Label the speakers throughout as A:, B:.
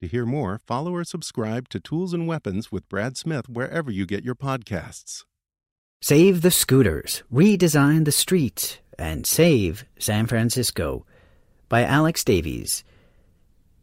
A: To hear more, follow or subscribe to Tools and Weapons with Brad Smith wherever you get your podcasts.
B: Save the scooters, redesign the streets, and save San Francisco by Alex Davies.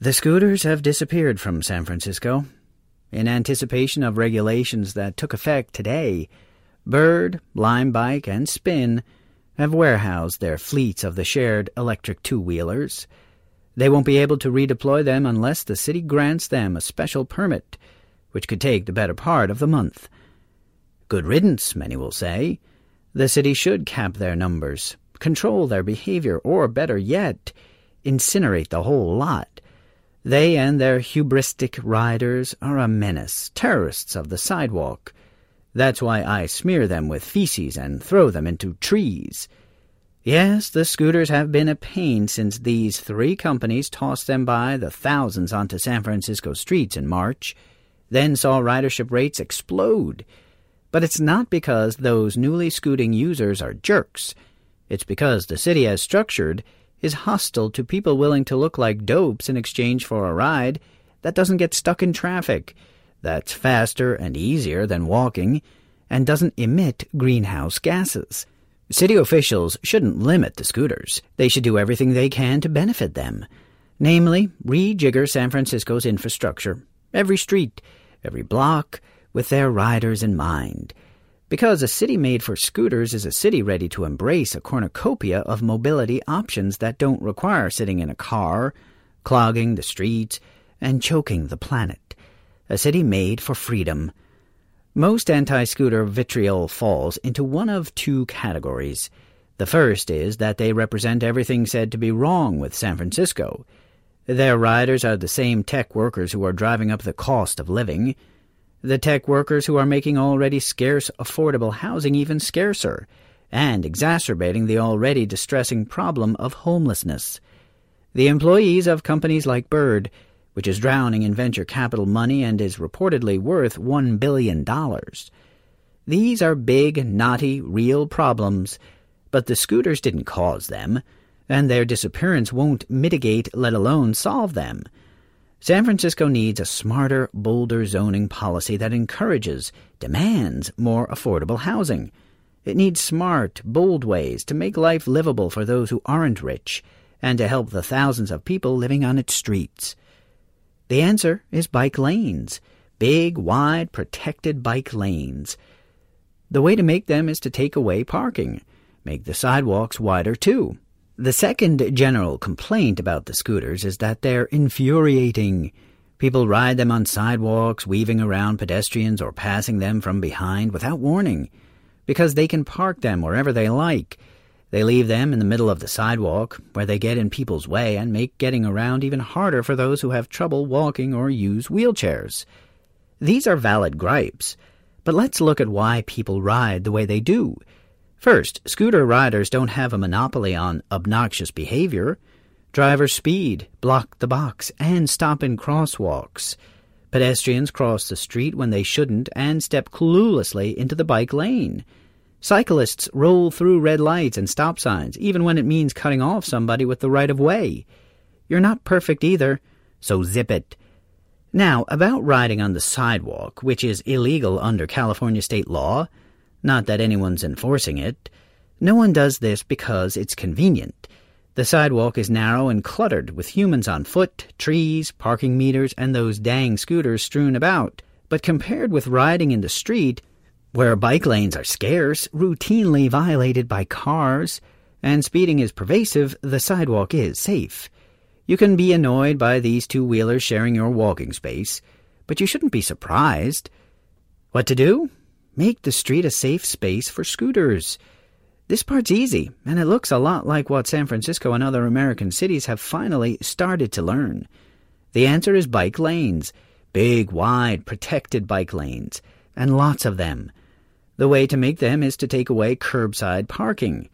B: The scooters have disappeared from San Francisco. In anticipation of regulations that took effect today, Bird, Lime Bike, and Spin have warehoused their fleets of the shared electric two wheelers. They won't be able to redeploy them unless the city grants them a special permit, which could take the better part of the month. Good riddance, many will say. The city should cap their numbers, control their behavior, or better yet, incinerate the whole lot. They and their hubristic riders are a menace, terrorists of the sidewalk. That's why I smear them with feces and throw them into trees. Yes, the scooters have been a pain since these three companies tossed them by the thousands onto San Francisco streets in March, then saw ridership rates explode. But it's not because those newly scooting users are jerks. It's because the city as structured is hostile to people willing to look like dopes in exchange for a ride that doesn't get stuck in traffic, that's faster and easier than walking, and doesn't emit greenhouse gases. City officials shouldn't limit the scooters. They should do everything they can to benefit them. Namely, rejigger San Francisco's infrastructure, every street, every block, with their riders in mind. Because a city made for scooters is a city ready to embrace a cornucopia of mobility options that don't require sitting in a car, clogging the streets, and choking the planet. A city made for freedom. Most anti scooter vitriol falls into one of two categories. The first is that they represent everything said to be wrong with San Francisco. Their riders are the same tech workers who are driving up the cost of living the tech workers who are making already scarce affordable housing even scarcer, and exacerbating the already distressing problem of homelessness. The employees of companies like Bird, which is drowning in venture capital money and is reportedly worth $1 billion. These are big, knotty, real problems, but the scooters didn't cause them, and their disappearance won't mitigate, let alone solve them. San Francisco needs a smarter, bolder zoning policy that encourages, demands more affordable housing. It needs smart, bold ways to make life livable for those who aren't rich and to help the thousands of people living on its streets. The answer is bike lanes. Big, wide, protected bike lanes. The way to make them is to take away parking. Make the sidewalks wider, too. The second general complaint about the scooters is that they're infuriating. People ride them on sidewalks, weaving around pedestrians or passing them from behind without warning, because they can park them wherever they like. They leave them in the middle of the sidewalk, where they get in people's way and make getting around even harder for those who have trouble walking or use wheelchairs. These are valid gripes, but let's look at why people ride the way they do. First, scooter riders don't have a monopoly on obnoxious behavior. Drivers speed, block the box, and stop in crosswalks. Pedestrians cross the street when they shouldn't and step cluelessly into the bike lane. Cyclists roll through red lights and stop signs, even when it means cutting off somebody with the right of way. You're not perfect either, so zip it. Now, about riding on the sidewalk, which is illegal under California state law, not that anyone's enforcing it, no one does this because it's convenient. The sidewalk is narrow and cluttered with humans on foot, trees, parking meters, and those dang scooters strewn about. But compared with riding in the street, where bike lanes are scarce, routinely violated by cars, and speeding is pervasive, the sidewalk is safe. You can be annoyed by these two wheelers sharing your walking space, but you shouldn't be surprised. What to do? Make the street a safe space for scooters. This part's easy, and it looks a lot like what San Francisco and other American cities have finally started to learn. The answer is bike lanes big, wide, protected bike lanes, and lots of them. The way to make them is to take away curbside parking.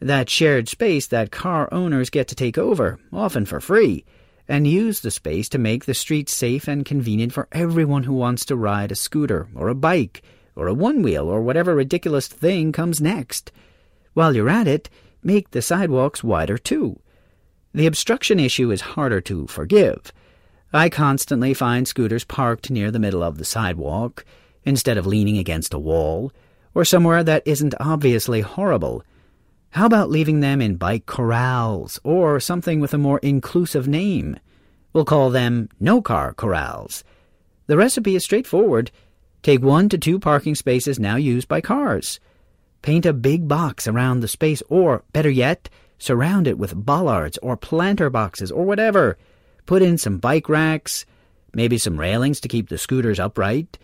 B: That shared space that car owners get to take over, often for free, and use the space to make the streets safe and convenient for everyone who wants to ride a scooter or a bike or a one wheel or whatever ridiculous thing comes next. While you're at it, make the sidewalks wider too. The obstruction issue is harder to forgive. I constantly find scooters parked near the middle of the sidewalk instead of leaning against a wall or somewhere that isn't obviously horrible. How about leaving them in bike corrals or something with a more inclusive name? We'll call them no car corrals. The recipe is straightforward. Take one to two parking spaces now used by cars. Paint a big box around the space, or, better yet, surround it with bollards or planter boxes or whatever. Put in some bike racks, maybe some railings to keep the scooters upright.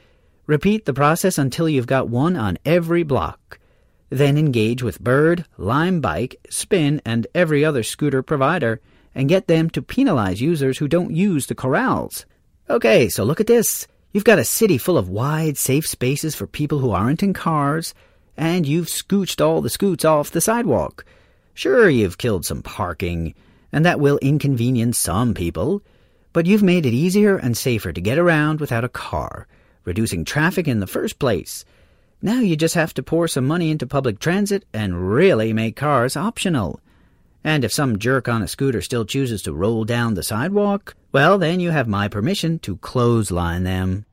B: Repeat the process until you've got one on every block. Then engage with Bird, Lime Bike, Spin, and every other scooter provider and get them to penalize users who don't use the corrals. Okay, so look at this. You've got a city full of wide, safe spaces for people who aren't in cars, and you've scooched all the scoots off the sidewalk. Sure, you've killed some parking, and that will inconvenience some people, but you've made it easier and safer to get around without a car, reducing traffic in the first place. Now you just have to pour some money into public transit and really make cars optional. And if some jerk on a scooter still chooses to roll down the sidewalk, well, then you have my permission to clothesline them.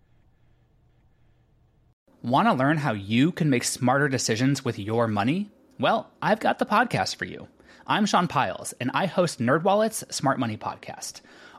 C: Want to learn how you can make smarter decisions with your money? Well, I've got the podcast for you. I'm Sean Pyles, and I host NerdWallet's Smart Money Podcast.